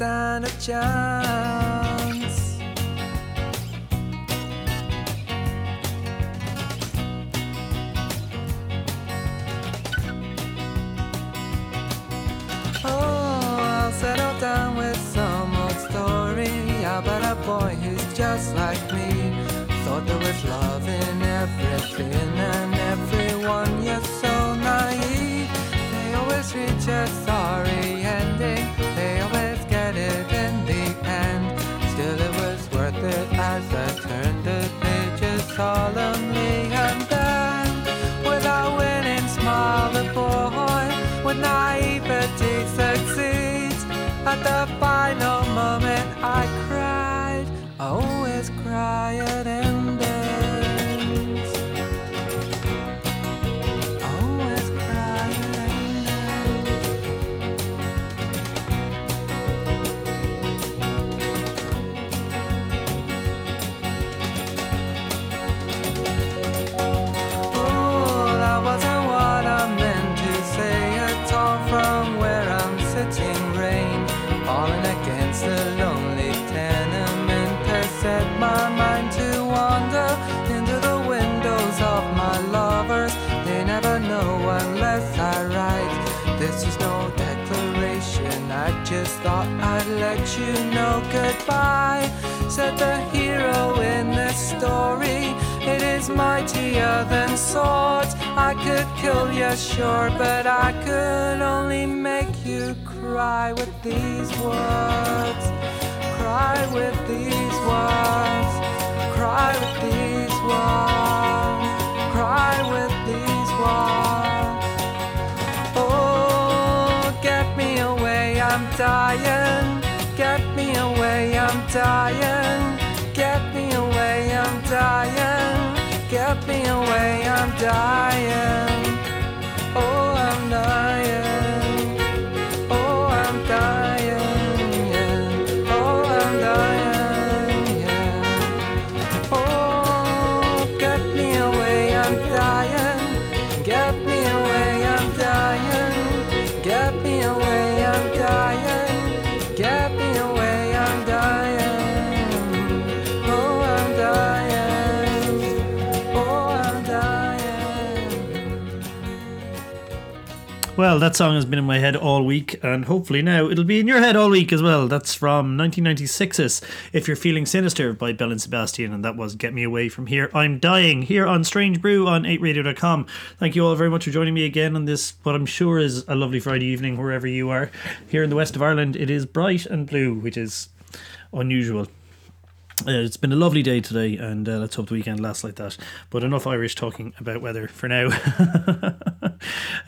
Stand a chance. Oh, I'll settle down with some old story about a boy who's just like me. Thought there was love in everything and everyone, you're so naive. They always reach a sorry naivety succeeds. At the final moment, I cried. I thought I'd let you know goodbye. Said the hero in this story. It is mightier than swords. I could kill you, sure, but I could only make you cry with these words. Cry with these words. Cry with these words. Cry with these words. I'm dying. Get me away, I'm dying. Get me away, I'm dying. Get me away, I'm dying. Oh, I'm dying. Well, that song has been in my head all week, and hopefully now it'll be in your head all week as well. That's from 1996's If You're Feeling Sinister by Belle and Sebastian, and that was Get Me Away From Here. I'm Dying here on Strange Brew on 8radio.com. Thank you all very much for joining me again on this, what I'm sure is a lovely Friday evening, wherever you are. Here in the west of Ireland, it is bright and blue, which is unusual. Uh, it's been a lovely day today, and uh, let's hope the weekend lasts like that. But enough Irish talking about weather for now.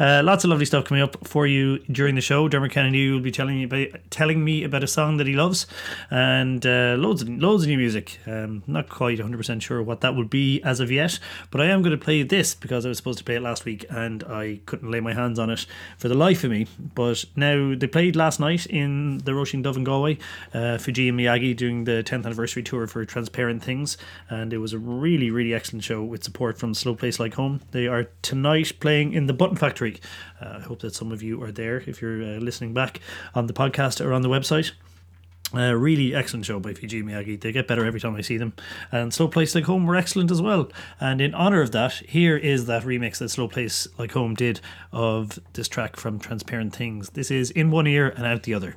uh, lots of lovely stuff coming up for you during the show. Dermot Kennedy will be telling me about telling me about a song that he loves, and uh, loads of loads of new music. Um, not quite 100 percent sure what that would be as of yet, but I am going to play this because I was supposed to play it last week and I couldn't lay my hands on it for the life of me. But now they played last night in the Roisin Dubh in Galway, uh, Fujiya and Miyagi doing the 10th anniversary tour for Transparent Things, and it was a really, really excellent show with support from Slow Place Like Home. They are tonight playing in the Button Factory. Uh, I hope that some of you are there if you're uh, listening back on the podcast or on the website. Uh, really excellent show by Fujiya Miyagi. They get better every time I see them. And Slow Place Like Home were excellent as well. And in honor of that, here is that remix that Slow Place Like Home did of this track from Transparent Things. This is In One Ear and Out the Other.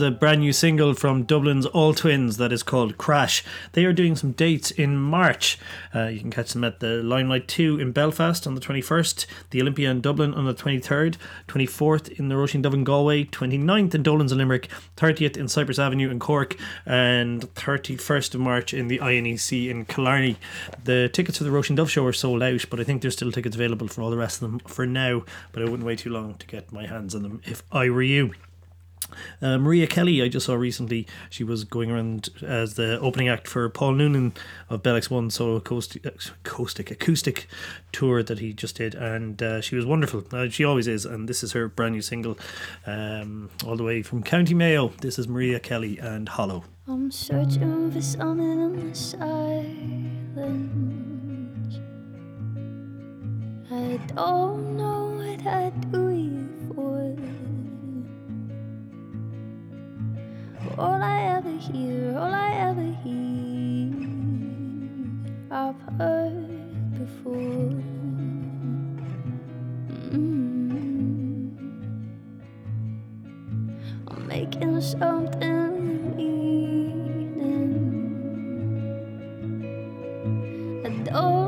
A brand new single from Dublin's All Tvvins that is called Crash. They are doing some dates in March. Uh, you can catch them at the Limelight 2 in Belfast on the 21st, the Olympia in Dublin on the 23rd, 24th in the Roisin Dublin Galway, 29th in Dolan's in Limerick, 30th in Cypress Avenue in Cork, and 31st of March in the INEC in Killarney. The tickets for the Roisin Dubh show are sold out, but I think there's still tickets available for all the rest of them for now. But I wouldn't wait too long to get my hands on them if I were you. Uh, Maria Kelly, I just saw recently, she was going around as the opening act for Paul Noonan of Bell X1 solo acoustic, acoustic, acoustic tour that he just did, and uh, she was wonderful. Uh, she always is, and this is her brand new single, um, all the way from County Mayo. This is Maria Kelly and Hollow. I'm searching for something in the silence. I don't know what I do for. All I ever hear, all I ever hear, I've heard before. Mm. I'm making something meaning. I don't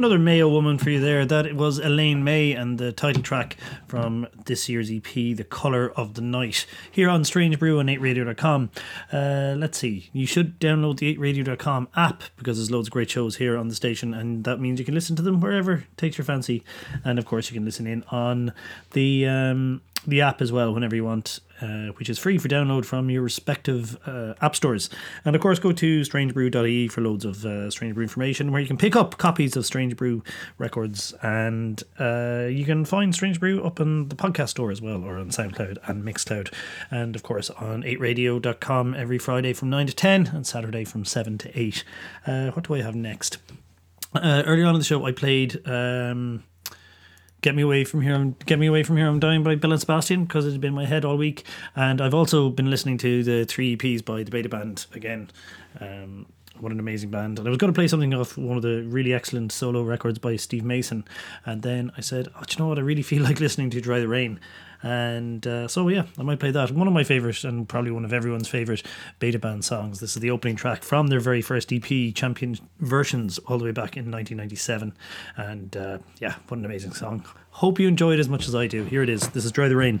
Another Mayo woman for you there. That was Elaine Mai and the title track from this year's EP, The Colour of the Night, here on Strange Brew on 8radio.com. Uh, let's see, you should download the 8radio.com app because there's loads of great shows here on the station, and that means you can listen to them wherever takes your fancy. And of course, you can listen in on the. Um, the app as well whenever you want, uh, which is free for download from your respective uh, app stores. And of course, go to strangebrew.ie for loads of uh, Strange Brew information where you can pick up copies of Strange Brew records. And uh, you can find Strange Brew up on the podcast store as well, or on SoundCloud and Mixcloud. And of course, on 8radio.com every Friday from 9 to 10 and Saturday from 7 to 8. Uh, what do I have next? Earlier on in the show, I played. Um, Get Me Away From Here, I'm, Get Me Away From Here, I'm Dying by Belle and Sebastian because it's been in my head all week. And I've also been listening to the three EPs by the Beta Band again. Um, what an amazing band. And I was going to play something off one of the really excellent solo records by Steve Mason. And then I said, oh, do you know what? I really feel like listening to Dry the Rain. And uh, so, yeah, I might play that. One of my favourite, and probably one of everyone's favourite Beta Band songs. This is the opening track from their very first EP, Champion Versions, all the way back in 1997. And uh, yeah, what an amazing song. Hope you enjoy it as much as I do. Here it is. This is Dry the Rain.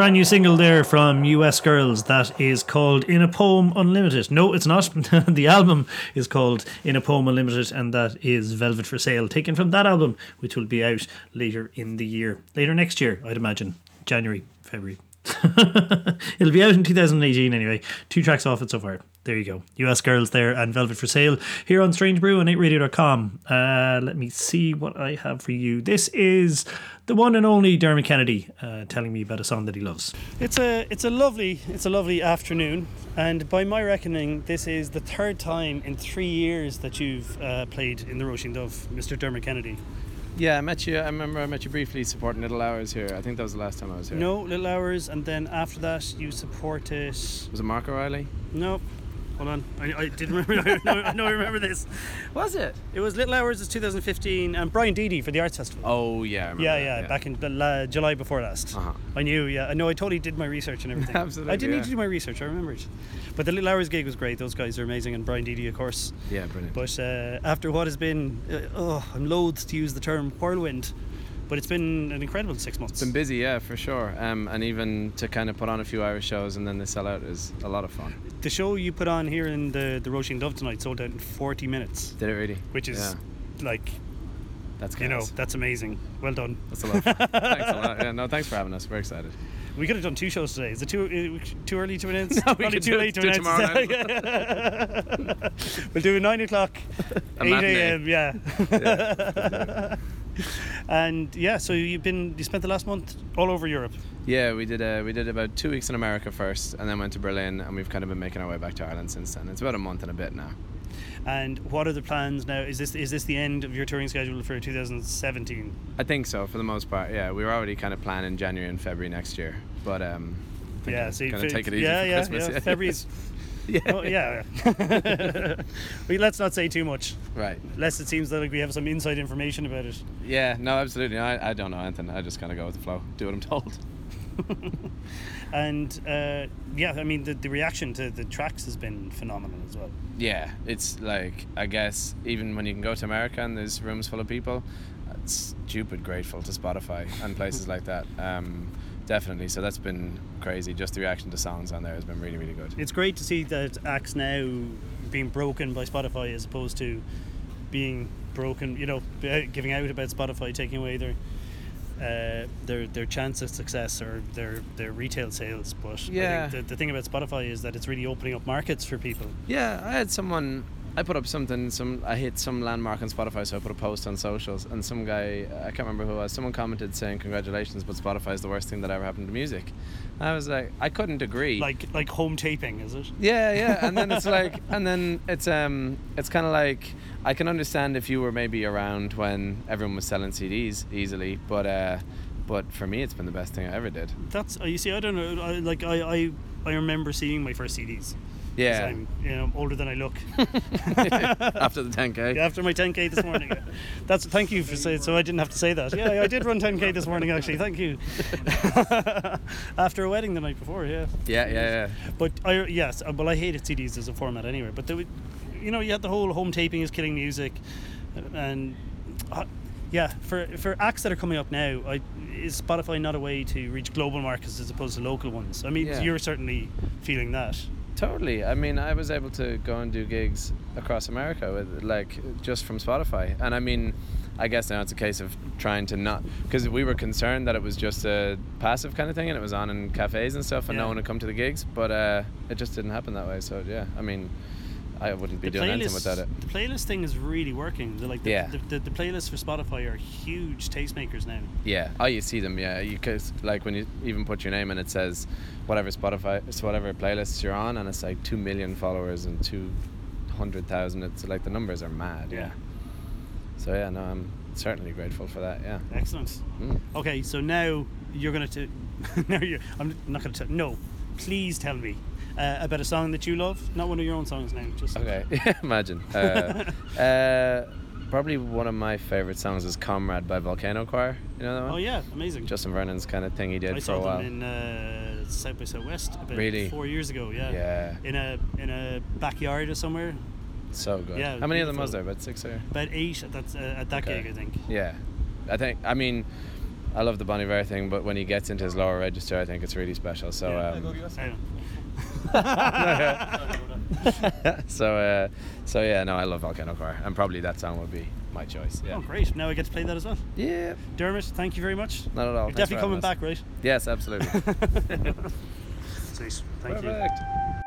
brand new single there from US Girls that is called In a Poem Unlimited. No, it's not. the album is called In a Poem Unlimited, and that is Velvet for Sale, taken from that album, which will be out later in the year. Later next year, I'd imagine. January, February. It'll be out in 2018 anyway. Two tracks off it so far. There you go. US Girls there and Velvet for Sale here on Strange Brew on 8radio.com. Uh, let me see what I have for you. This is the one and only Dermot Kennedy uh, telling me about a song that he loves. It's a it's a lovely it's a lovely afternoon, and by my reckoning, this is the third time in three years that you've uh, played in the Roisin Dubh, Mr. Dermot Kennedy. Yeah, I met you. I remember I met you briefly supporting Little Hours here. I think that was the last time I was here. No, Little Hours, and then after that, you supported. Was it Mark O'Reilly? No, hold on. I, I didn't remember. I know, I know I remember this. Was it? It was Little Hours is 2015, and Brian Deady for the Arts Festival. Oh yeah. I remember yeah, that, yeah, back in the July before last. Uh-huh. I knew, yeah. I know I totally did my research and everything. Absolutely, I did need yeah. to do my research, I remember it. But the Little Hours gig was great. Those guys are amazing, and Brian Deady, of course. Yeah, brilliant. But uh, after what has been, uh, oh, I'm loath to use the term whirlwind, but it's been an incredible six months. It's been busy, yeah, for sure. Um, and even to kind of put on a few Irish shows and then they sell out is a lot of fun. the show you put on here in the, the Roisin Dubh tonight sold out in 40 minutes, Did it really? which is Yeah, like, that's you know, that's amazing. Well done. That's a lot. Of fun. thanks a lot. Yeah, no, thanks for having us. We're excited. We could have done two shows today. Is it too uh, too early to announce? No, we could too do late to do it announce. tomorrow we'll do a nine o'clock, A eight a.m. Yeah. And yeah, so you've been you spent the last month all over Europe. Yeah, we did. Uh, we did about two weeks in America first, and then went to Berlin, and we've kind of been making our way back to Ireland since then. It's about a month and a bit now. And what are the plans now? Is this is this the end of your touring schedule for 2017? I think so for the most part. Yeah, we were already kind of planning January and February next year, but um, Yeah, I'm see, gonna take it easy yeah, for yeah, Christmas. yeah. February's. Yeah. Oh, yeah. well, let's not say too much, Right. lest it seems that like we have some inside information about it. Yeah. No, absolutely. I, I don't know anything. I just kind of go with the flow, do what I'm told. And uh, yeah, I mean the, the reaction to the tracks has been phenomenal as well. Yeah, it's like I guess even when you can go to America and there's rooms full of people, it's stupid grateful to Spotify and places like that. Um, definitely. So that's been crazy. Just the reaction to songs on there has been really, really good. It's great to see that acts now being broken by Spotify as opposed to being broken, you know, giving out about Spotify taking away their uh, their their chance of success or their their retail sales. But I Yeah. think the, the thing about Spotify is that it's really opening up markets for people. Yeah, I had someone. I put up something. Some I hit some landmark on Spotify, so I put a post on socials, and some guy I can't remember who it was. Someone commented saying, "Congratulations, but Spotify is the worst thing that ever happened to music." And I was like, I couldn't agree. Like like home taping, is it? Yeah, yeah, and then it's like, and then it's um, it's kind of like I can understand if you were maybe around when everyone was selling CDs easily, but uh, but for me, it's been the best thing I ever did. That's uh, you see, I don't know. I, like I, I I remember seeing my first CDs. Yeah, I'm you know older than I look. after the 10k. Yeah, After my 10k this morning. That's thank you for saying. So I didn't have to say that. Yeah, I did run 10k this morning actually. Thank you. After a wedding the night before, yeah. yeah, yeah, yeah. But I yes, uh, well I hated CDs as a format anyway. But there, you know, you had the whole home taping is killing music, and uh, yeah, for for acts that are coming up now, I, is Spotify not a way to reach global markets as opposed to local ones? I mean, Yeah. you're certainly feeling that. Totally. I mean, I was able to go and do gigs across America with like just from Spotify, and I mean, I guess now it's a case of trying to not because we were concerned that it was just a passive kind of thing and it was on in cafes and stuff, and Yeah. no one would come to the gigs, but uh, it just didn't happen that way. So yeah, I mean, I wouldn't be the doing anything without it. the playlist thing is really working. The, like the, Yeah. the, the, the playlists for Spotify are huge tastemakers now. Yeah. Oh, you see them. Yeah. You cause like when you even put your name and it says whatever Spotify, whatever playlists you're on, and it's like two million followers and two hundred thousand. It's like the numbers are mad. Yeah. So yeah, no, I'm certainly grateful for that. Yeah. Excellent. Mm. Okay, so now you're gonna to now you're I'm not gonna tell no. Please tell me uh, about a song that you love. Not one of your own songs now. Just Okay. Imagine. Uh, uh, probably one of my favorite songs is "Comrade" by Volcano Choir. You know that one? Oh yeah, amazing. Justin Vernon's kind of thing he did I for saw a while. them in uh, South by Southwest about Really? four years ago. Yeah. Yeah. In a in a backyard or somewhere. so good. Yeah, How many of them was there? About six or? About eight at that uh, at that Okay. gig, I think. Yeah, I think. I mean, I love the Bon Iver thing, but when he gets into his lower register, I think it's really special. So, um, so, uh, so yeah, no, I love Volcano Choir, and probably that song would be my choice. Yeah. Oh, great! Now I get to play that as well. Yeah. Dermot, thank you very much. Not at all. You're Thanks definitely coming back, right? Yes, absolutely. Please, Thank Perfect. you.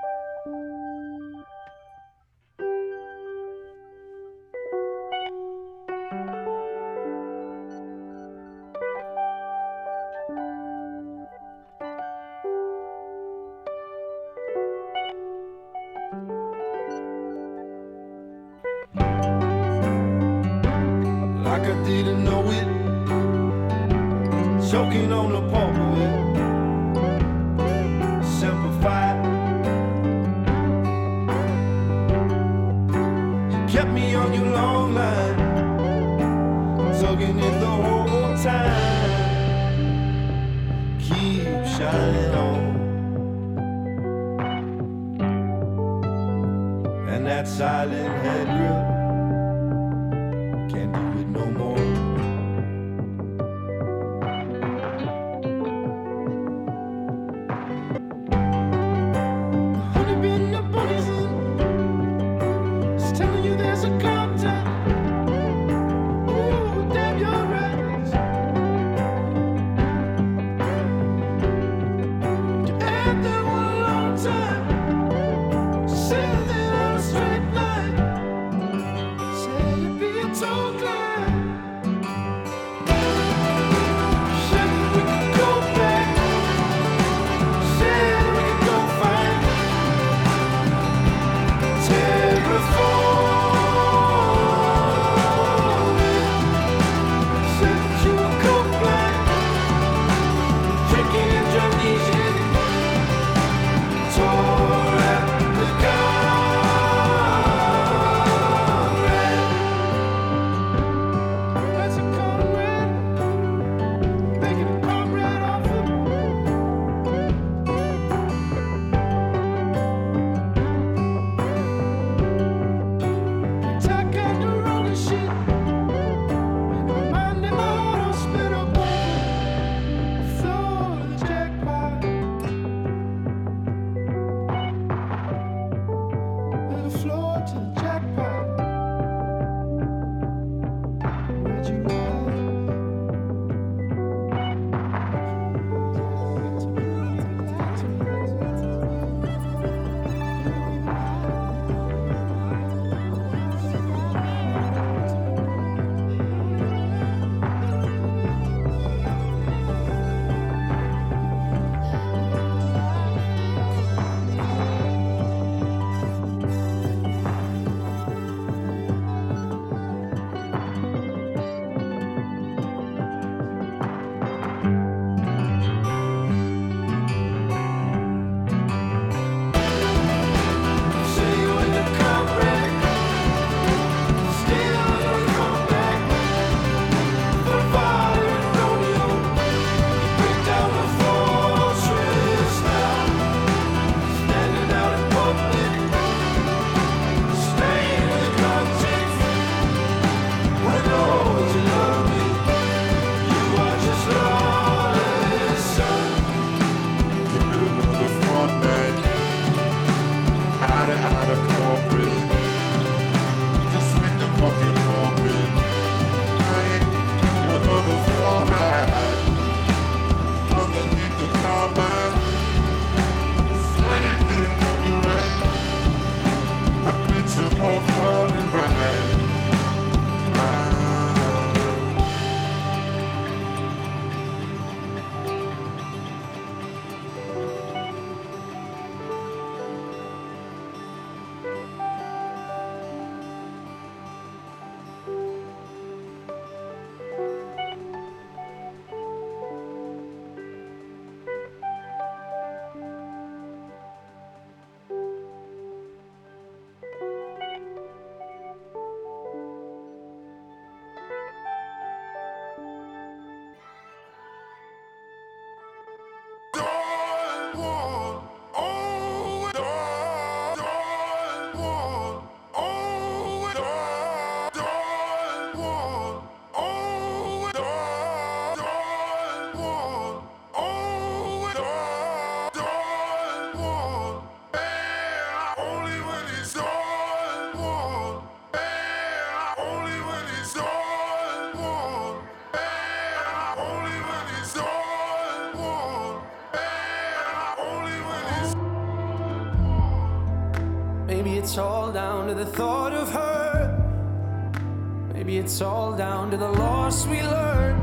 All down to the loss we learned.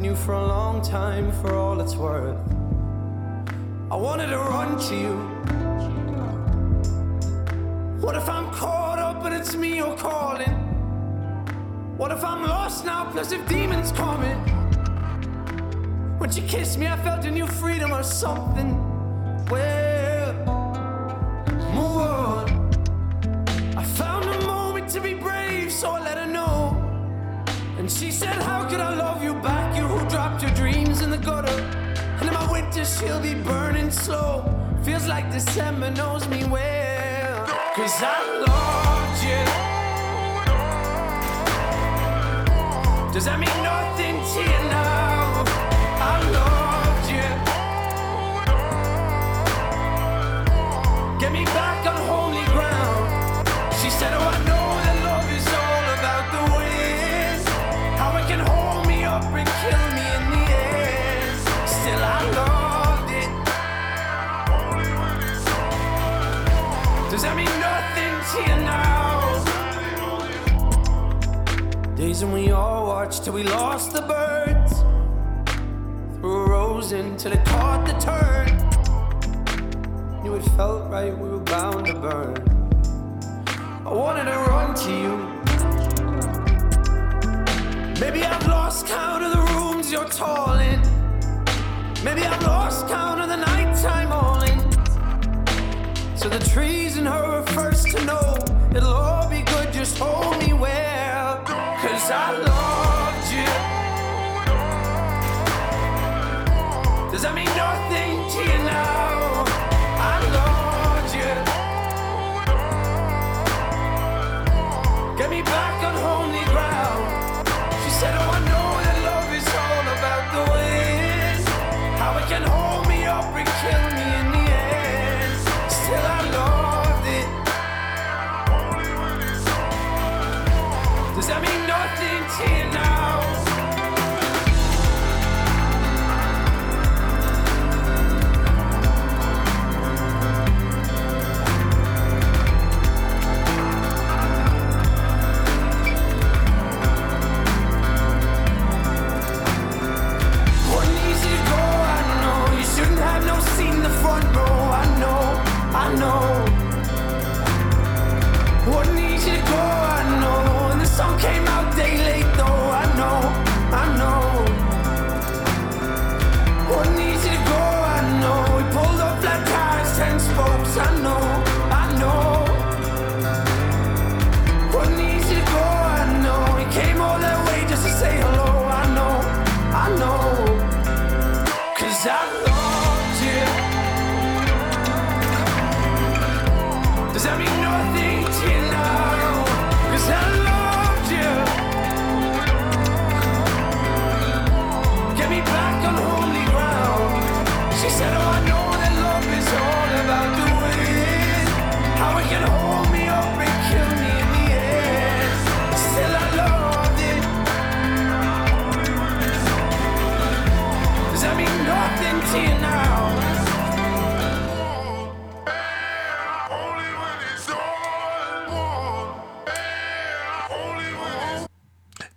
Knew for a long time for all it's worth. I wanted to run to you. What if I'm caught up and it's me you're calling? What if I'm lost now, plus if demons coming? When she kissed me, I felt a new freedom or something. Well, she said, How could I love you back? You who dropped your dreams in the gutter. And in my winter, she'll be burning slow. Feels like December knows me well. Cause I loved you. Does that mean nothing to you now? Days when we all watched till we lost the birds. Threw a rose in till it caught the turn. Knew it felt right, we were bound to burn. I wanted to run to you. Maybe I've lost count of the rooms you're tall in. Maybe I've lost count of the nighttime all in. So the trees and her are first to know it'll all be good, just hold me well. I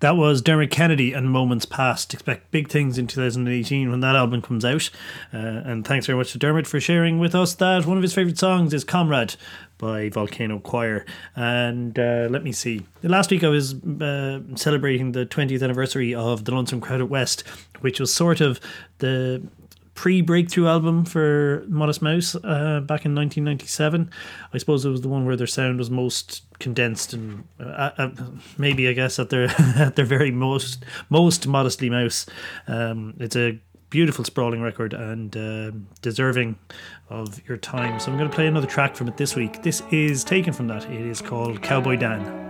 That was Dermot Kennedy and Moments Passed. Expect big things in 2018 when that album comes out. Uh, and thanks very much to Dermot for sharing with us that one of his favourite songs is Comrade by Volcano Choir. And uh, let me see. Last week I was uh, celebrating the 20th anniversary of The Lonesome Crowded West, which was sort of the pre-breakthrough album for Modest Mouse uh, back in 1997. I suppose it was the one where their sound was most condensed and uh, uh, maybe I guess at their at their very most most modestly mouse. Um, it's a beautiful sprawling record and um deserving of your time. So I'm going to play another track from it this week. This is taken from that. It is called Cowboy Dan.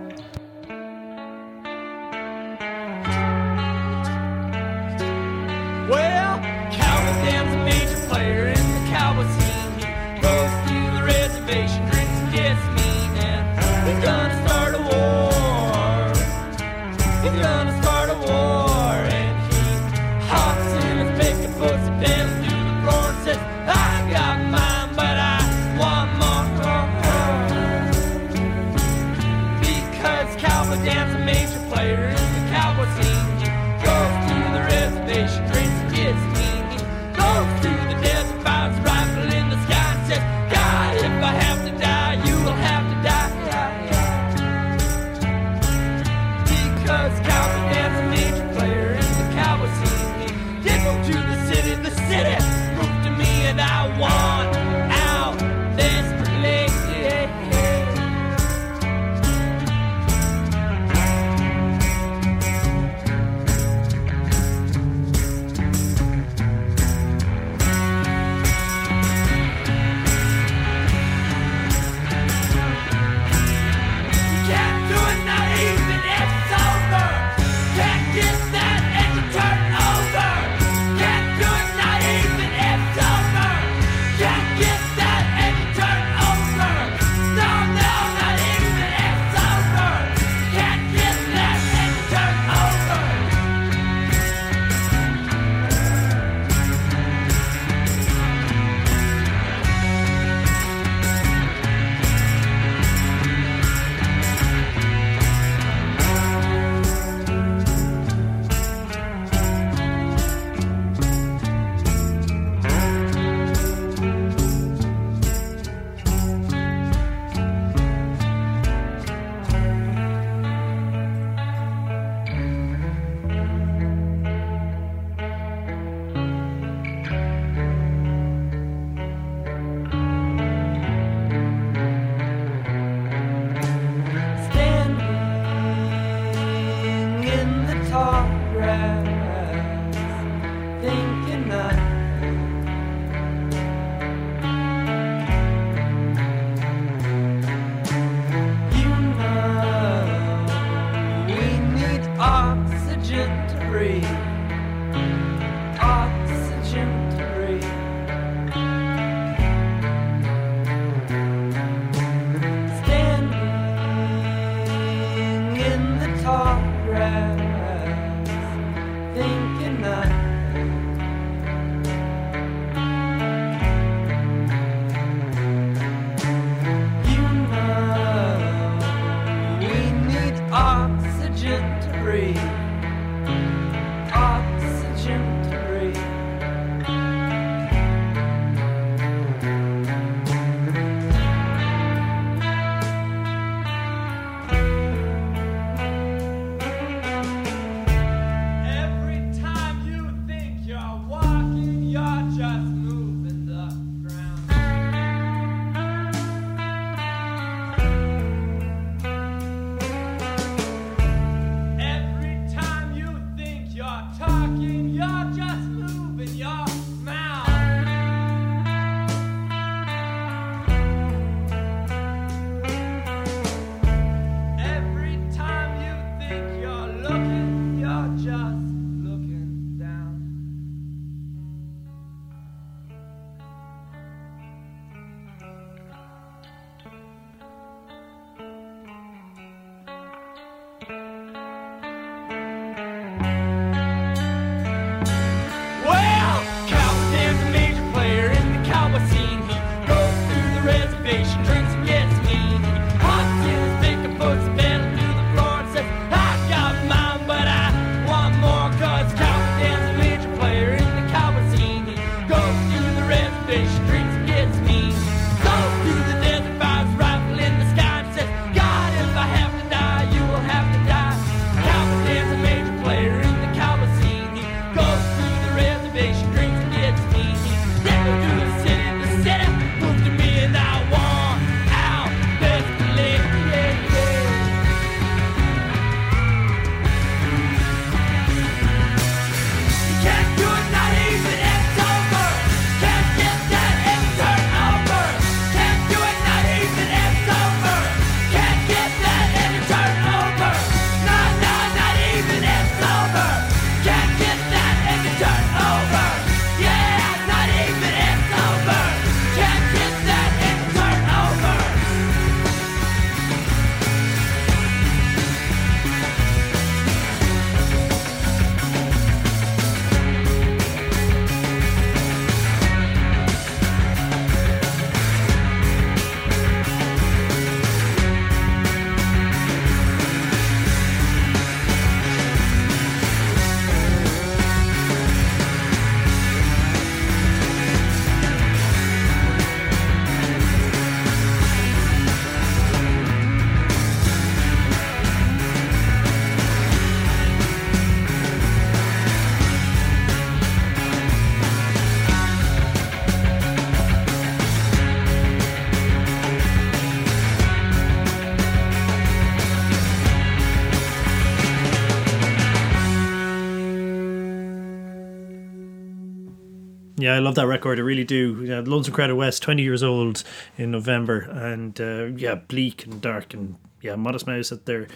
Yeah, I love that record. I really do. Yeah, Lonesome Crowded West, 20 years old in November. And uh, yeah, bleak and dark and yeah, Modest Mouse at their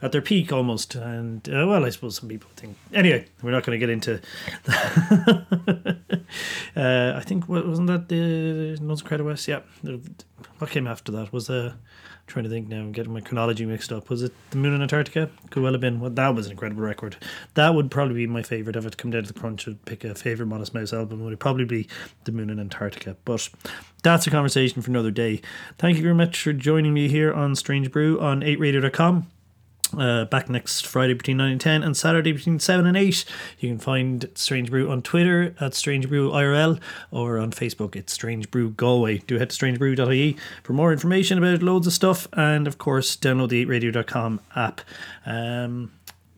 at their peak almost. And uh, well, I suppose some people think. Anyway, we're not going to get into. uh, I think wasn't that the Lonesome Crowded West? Yeah. What came after that was I'm trying to think now. I'm getting my chronology mixed up. Was it the Moon in Antarctica? Could well have been. Well, that was an incredible record. That would probably be my favorite. If it come down to the crunch, I'd pick a favorite Modest Mouse album. Would probably be the Moon in Antarctica. But that's a conversation for another day. Thank you very much for joining me here on Strange Brew on 8radio.com. Uh, back next Friday between 9 and 10 and Saturday between 7 and 8. You can find Strange Brew on Twitter at Strange Brew IRL or on Facebook it's Strange Brew Galway. Do head to strangebrew.ie for more information about loads of stuff and of course download the 8radio.com app. Um,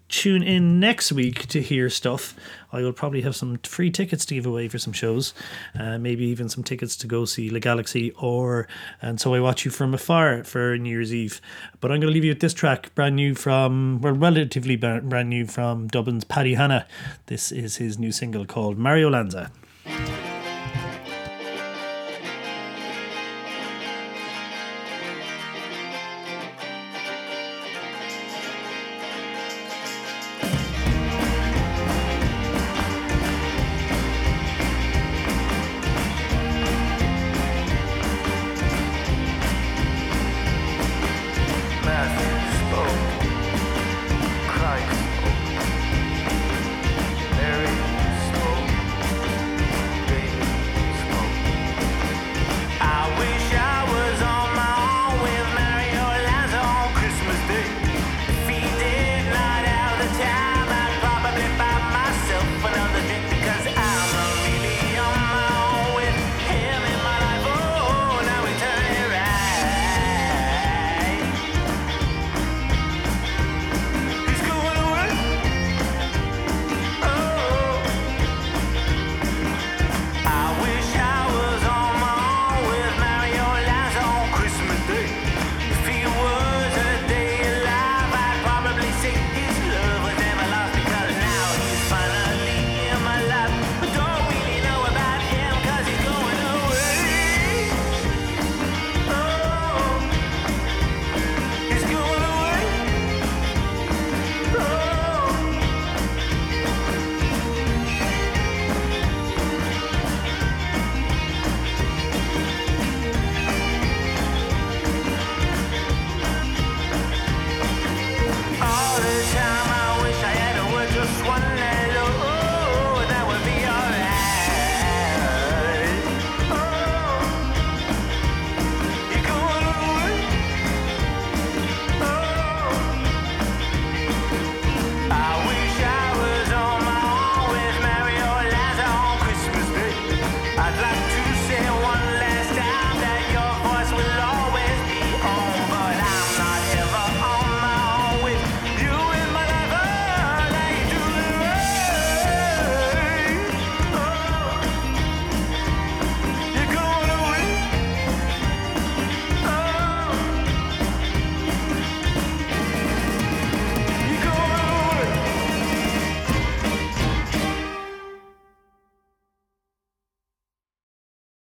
tune in next week to hear stuff. I will probably have some free tickets to give away for some shows, uh, maybe even some tickets to go see Le Galaxie or And So I Watch You From Afar for New Year's Eve. But I'm going to leave you with this track, brand new from, well, relatively brand new from Dublin's Paddy Hanna. This is his new single called Mario Lanza.